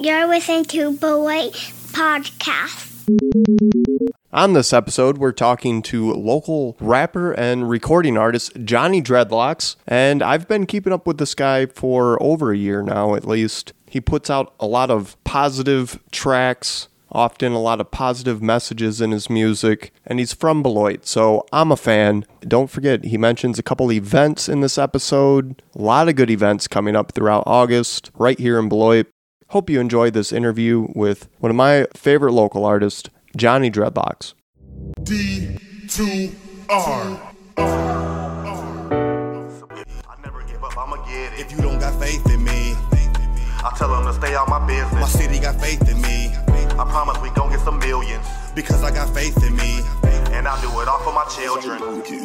You're listening to Beloit Podcast. On this episode, we're talking to local rapper and recording artist Johnny Dreadlocks, and I've been keeping up with this guy for over a year now at least. He puts out a lot of positive tracks, often a lot of positive messages in his music, and he's from Beloit, so I'm a fan. Don't forget, he mentions a couple events in this episode. A lot of good events coming up throughout August, right here in Beloit. Hope you enjoyed this interview with one of my favorite local artists, Johnny Dreadlocks. D2R. I never give up, I'ma. If you don't got faith in me, I tell them to stay out my business. my city got faith in me. I promise we gon' get some millions. Because I got faith in me. And I do it all for my children.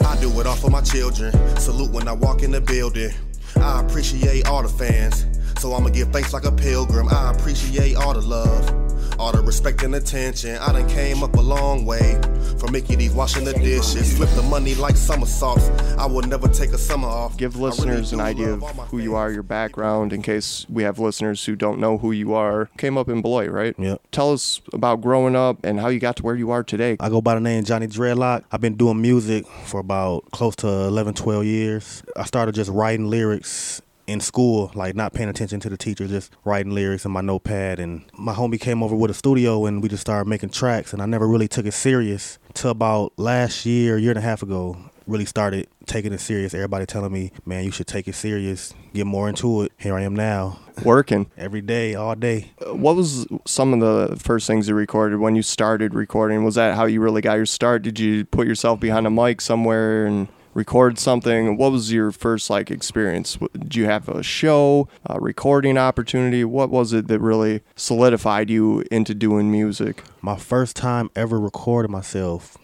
I do it all for my children. Salute when I walk in the building. I appreciate all the fans. So I'ma give thanks like a pilgrim. I appreciate all the love, all the respect and attention. I done came up a long way from Mickey D's washing the dishes. Flip the money like somersaults. I will never take a summer off. Give I really listeners an idea of who you are, your background, in case we have listeners who don't know who you are. Came up in Beloit, right? Yep. Tell us about growing up and how you got to where you are today. I go by the name Johnny Dreadlock. I've been doing music for about close to 11, 12 years. I started just writing lyrics in school, like not paying attention to the teacher, just writing lyrics in my notepad. And my homie came over with a studio and we just started making tracks. And I never really took it serious till about last year, year and a half ago. Really started taking it serious. Everybody telling me, man, you should take it serious, get more into it. Here I am now, Working. every day, all day. Uh, what was some of the first things you recorded when you started recording? Was that how you really got your start? Did you put yourself behind a mic somewhere and record something? What was your first like experience? Did you have a show, a recording opportunity? What was it that really solidified you into doing music? My first time ever recording myself,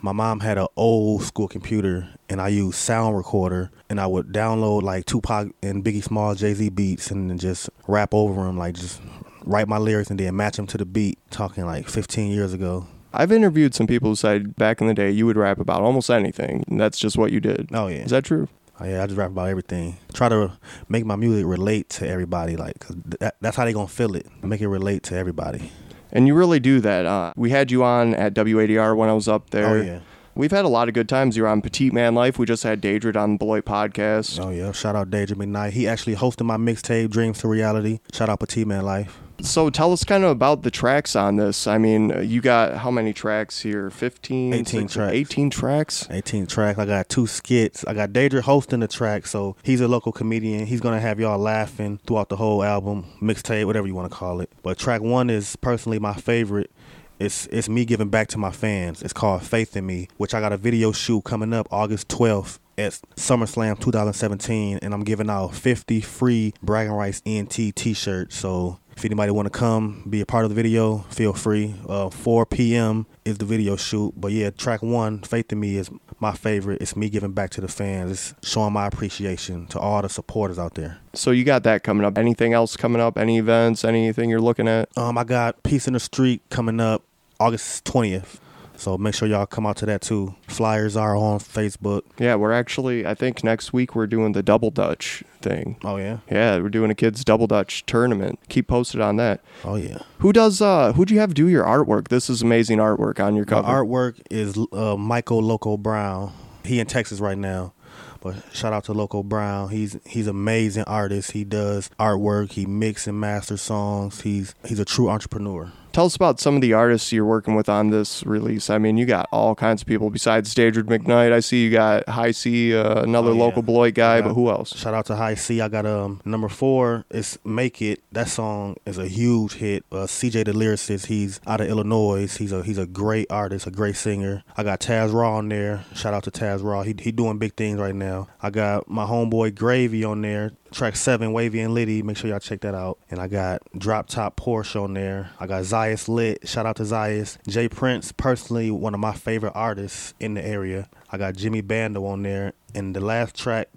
my mom had an old school computer and I used sound recorder and I would download like Tupac and Biggie Small Jay Z beats and just rap over them, like just write my lyrics and then match them to the beat. Talking like 15 years ago. I've interviewed some people who said back in the day you would rap about almost anything. And that's just what you did. Oh yeah, Is that true? oh, yeah. I just rap about everything. Try to make my music relate to everybody, like 'cause that, that's how they gonna feel it. Make it relate to everybody. And you really do that. Uh, we had you on at WADR when I was up there. Oh yeah. We've had a lot of good times. You're on Petite Man Life. We just had Daedrid on the Beloit podcast. Oh yeah. Shout out Danger McKnight. He actually hosted my mixtape Dreams to Reality. Shout out Petite Man Life. So tell us kind of about the tracks on this. I mean, you got how many tracks here? 15? 18 16, tracks. 18 tracks? 18 tracks. I got two skits. I got Daedra hosting the track, so he's a local comedian. He's gonna have y'all laughing throughout the whole album, mixtape, whatever you want to call it. But track one is personally my favorite. It's it's me giving back to my fans. It's called Faith in Me, which I got a video shoot coming up August 12th at SummerSlam 2017, and I'm giving out 50 free Bragging Rights ENT T-shirts. So if anybody want to come be a part of the video, feel free. Uh, 4 p.m. is the video shoot. But yeah, track one, Faith in Me, is my favorite. It's me giving back to the fans. It's showing my appreciation to all the supporters out there. So you got that coming up. Anything else coming up? Any events? Anything you're looking at? Um, I got Peace in the Street coming up August 20th. So make sure y'all come out to that too. Flyers are on Facebook. Yeah, we're actually, I think next week we're doing the Double Dutch thing. Oh yeah. Yeah, we're doing a kids Double Dutch tournament. Keep posted on that. Oh yeah. Who does, uh, who'd you have do your artwork? This is amazing artwork on your My cover. artwork is uh, Michael Loco Brown. He in Texas right now. But shout out to Loco Brown. He's he's amazing artist. He does artwork. He mix and master songs. He's he's a true entrepreneur. Tell us about some of the artists you're working with on this release. I mean, you got all kinds of people besides Daedrid McKnight. I see you got High C, uh, another Oh, yeah. local Beloit guy, I but who else? Shout out to High C. I got um number four. It's Make It. That song is a huge hit. Uh, CJ the lyricist. He's out of Illinois. He's a he's a great artist, a great singer. I got Taz Raw on there. Shout out to Taz Raw. He he doing big things right now. I got my homeboy Gravy on there. Track seven, Wavy and Liddy. Make sure y'all check that out. And I got Drop Top Porsche on there. I got Zayas Lit. Shout out to Zayas. Jay Prince, personally one of my favorite artists in the area. I got Jimmy Bando on there. And the last track,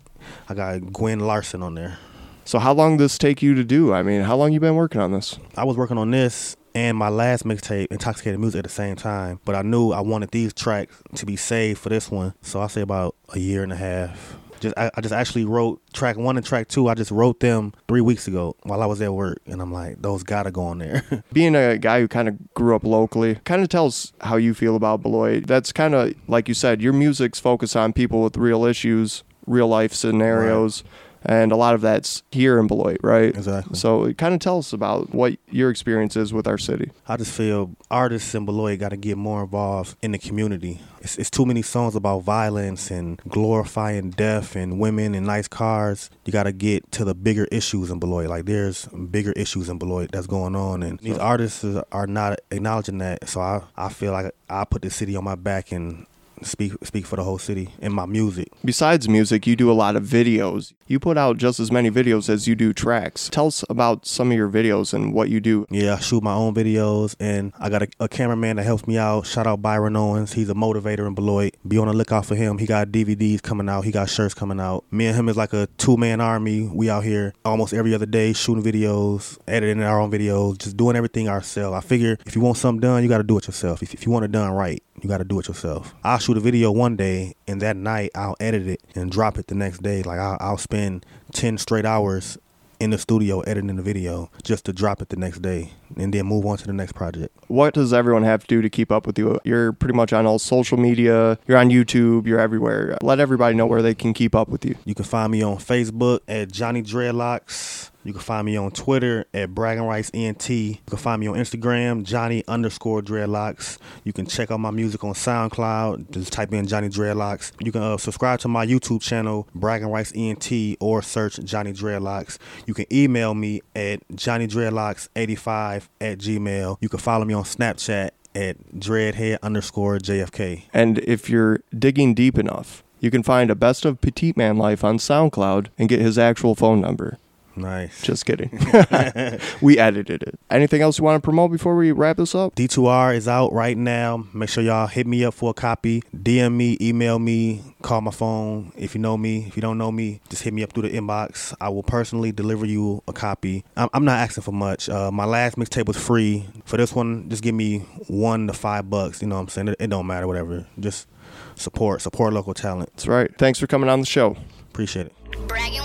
I got Gwen Larson on there. So how long does this take you to do? I mean, how long you been working on this? I was working on this and my last mixtape, Intoxicated Music, at the same time. But I knew I wanted these tracks to be saved for this one. So I say about a year and a half. Just I, I just actually wrote track one and track two. I just wrote them three weeks ago while I was at work, and I'm like, those gotta go on there. Being a guy who kind of grew up locally, kind of tells how you feel about Beloit. That's kind of like you said, your music's focused on people with real issues, real life scenarios. And a lot of that's here in Beloit, right? Exactly. So it kind of tells us about what your experience is with our city. I just feel artists in Beloit got to get more involved in the community. It's, it's too many songs about violence and glorifying death and women and nice cars. You got to get to the bigger issues in Beloit. Like there's bigger issues in Beloit that's going on, and these artists are not acknowledging that. So I, I feel like I put the city on my back and speak speak for the whole city in my music. Besides music, you do a lot of videos. You put out just as many videos as you do tracks. Tell us about some of your videos and what you do. Yeah, I shoot my own videos, and I got a, a cameraman that helps me out. Shout out Byron Owens. He's a motivator in Beloit. Be on the lookout for him. He got DVDs coming out. He got shirts coming out. Me and him is like a two man army. We out here almost every other day shooting videos, editing our own videos, just doing everything ourselves. I figure if you want something done, you got to do it yourself. If, if you want it done right, you got to do it yourself. I'll shoot a video one day, and that night I'll edit it and drop it the next day. Like I'll, I'll spend ten straight hours in the studio editing the video just to drop it the next day and then move on to the next project. What does everyone have to do to keep up with you? You're pretty much on all social media, you're on YouTube, you're everywhere. Let everybody know where they can keep up with you. You can find me on Facebook at Johnny Dreadlocks. You can find me on Twitter at Bragging Rights ENT. You can find me on Instagram, Johnny underscore Dreadlocks. You can check out my music on SoundCloud. Just type in Johnny Dreadlocks. You can uh, subscribe to my YouTube channel, Bragging Rights ENT, or search Johnny Dreadlocks. You can email me at Johnny Dreadlocks85 at Gmail. You can follow me on Snapchat at Dreadhead underscore JFK. And if you're digging deep enough, you can find a best of Petite Man Life on SoundCloud and get his actual phone number. Nice. Just kidding. we edited it. Anything else you want to promote before we wrap this up? D2R is out right now. Make sure y'all hit me up for a copy. DM me, email me, call my phone. If you know me, if you don't know me, just hit me up through the inbox. I will personally deliver you a copy. I'm, I'm not asking for much. Uh, my last mixtape was free. For this one, just give me one to five bucks. You know what I'm saying? It, it don't matter, whatever. Just support, support local talent. That's right. Thanks for coming on the show. Appreciate it. Bragging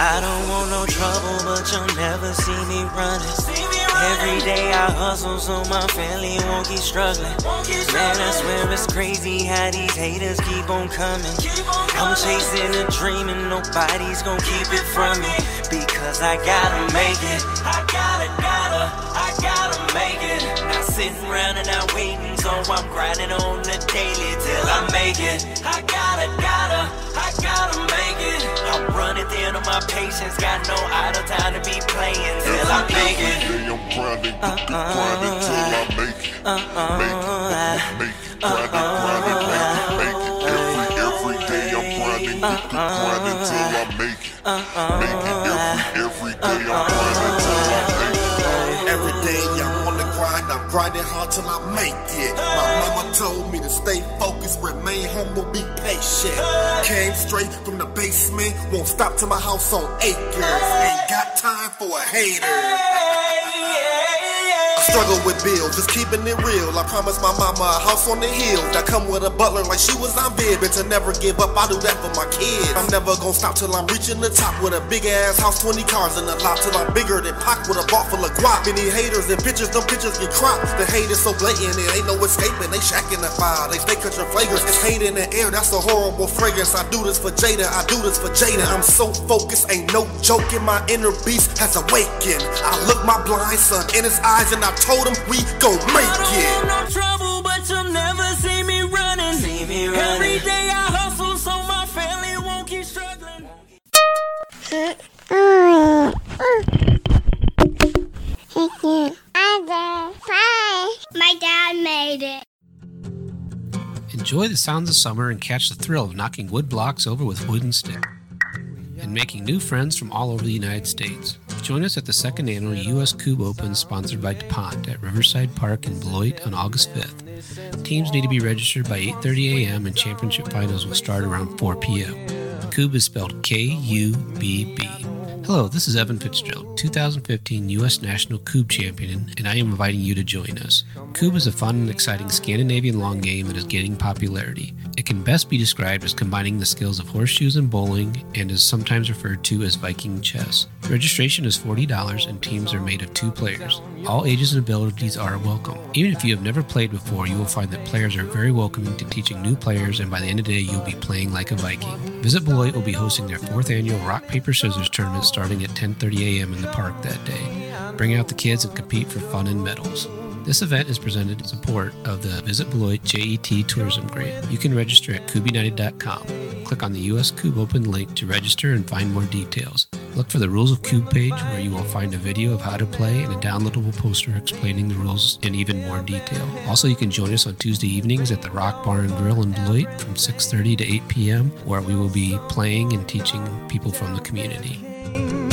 I don't want no trouble, but you'll never see me running. Every day I hustle so my family won't keep struggling. Man, I swear it's crazy how these haters keep on coming. I'm chasing a dream and nobody's gonna keep it from me. Because I gotta make it. I gotta, gotta, I gotta make it. Not sitting around and not waiting, so I'm grinding on the daily till I make it. I gotta, gotta, I gotta make it. I'm running Every day I'm grinding, grinding till I make it. Uh, make it, make it, uh, grinding, grinding, make it, make it. Every, every day I'm grinding, uh, grinding till I make it. Make it, every, every day I'm grinding till I make it. Every day I'm on the grind, I'm grinding hard till I make it. My mama told me to stay focused, remain humble, be patient. Came straight from the basement, won't stop till my house on acres. Ain't got time for a hater. Struggle with bills, just keeping it real. I promised my mama a house on the hill. That come with a butler like she was on bid. But to never give up, I do that for my kids. I'm never gonna stop till I'm reaching the top with a big ass house, 20 cars in the lot. Till I'm bigger than Pac with a ball full of guap. Many haters and pictures, them pictures get cropped. The hate is so blatant, it ain't no escaping. They shacking the fire, they stay catching flagrants. It's hate in the air, that's a horrible fragrance. I do this for Jada, I do this for Jada. I'm so focused, ain't no joking. My inner beast has awakened. I look my blind son in his eyes and I told him we gon' make I don't it. want no trouble, but you'll never see me running. See me running. Every day I hustle so my family won't keep struggling. My dad made it. Enjoy the sounds of summer and catch the thrill of knocking wood blocks over with wooden stick and making new friends from all over the United States. Join us at the second annual U.S. Kubb Open sponsored by DuPont at Riverside Park in Beloit on August 5th. Teams need to be registered by 8:30 a.m. and championship finals will start around 4 p.m. Kubb is spelled K-U-B-B. Hello, this is Evan Fitzgerald, 2015 U.S. National Kubb Champion, and I am inviting you to join us. Kubb is a fun and exciting Scandinavian long game that is gaining popularity. It can best be described as combining the skills of horseshoes and bowling, and is sometimes referred to as Viking chess. Registration is $40 and teams are made of two players. All ages and abilities are welcome. Even if you have never played before, you will find that players are very welcoming to teaching new players, and by the end of the day, you'll be playing like a Viking. Visit Beloit will be hosting their fourth annual Rock Paper Scissors tournament starting at 10:30 a.m. in the park that day. Bring out the kids and compete for fun and medals. This event is presented in support of the Visit Beloit JET Tourism Grant. You can register at KubbUnited.com. Click on the US Kubb Open link to register and find more details. Look for the Rules of Kubb page where you will find a video of how to play and a downloadable poster explaining the rules in even more detail. Also, you can join us on Tuesday evenings at the Rock Bar and Grill in Beloit from 6:30 to 8 p.m. where we will be playing and teaching people from the community.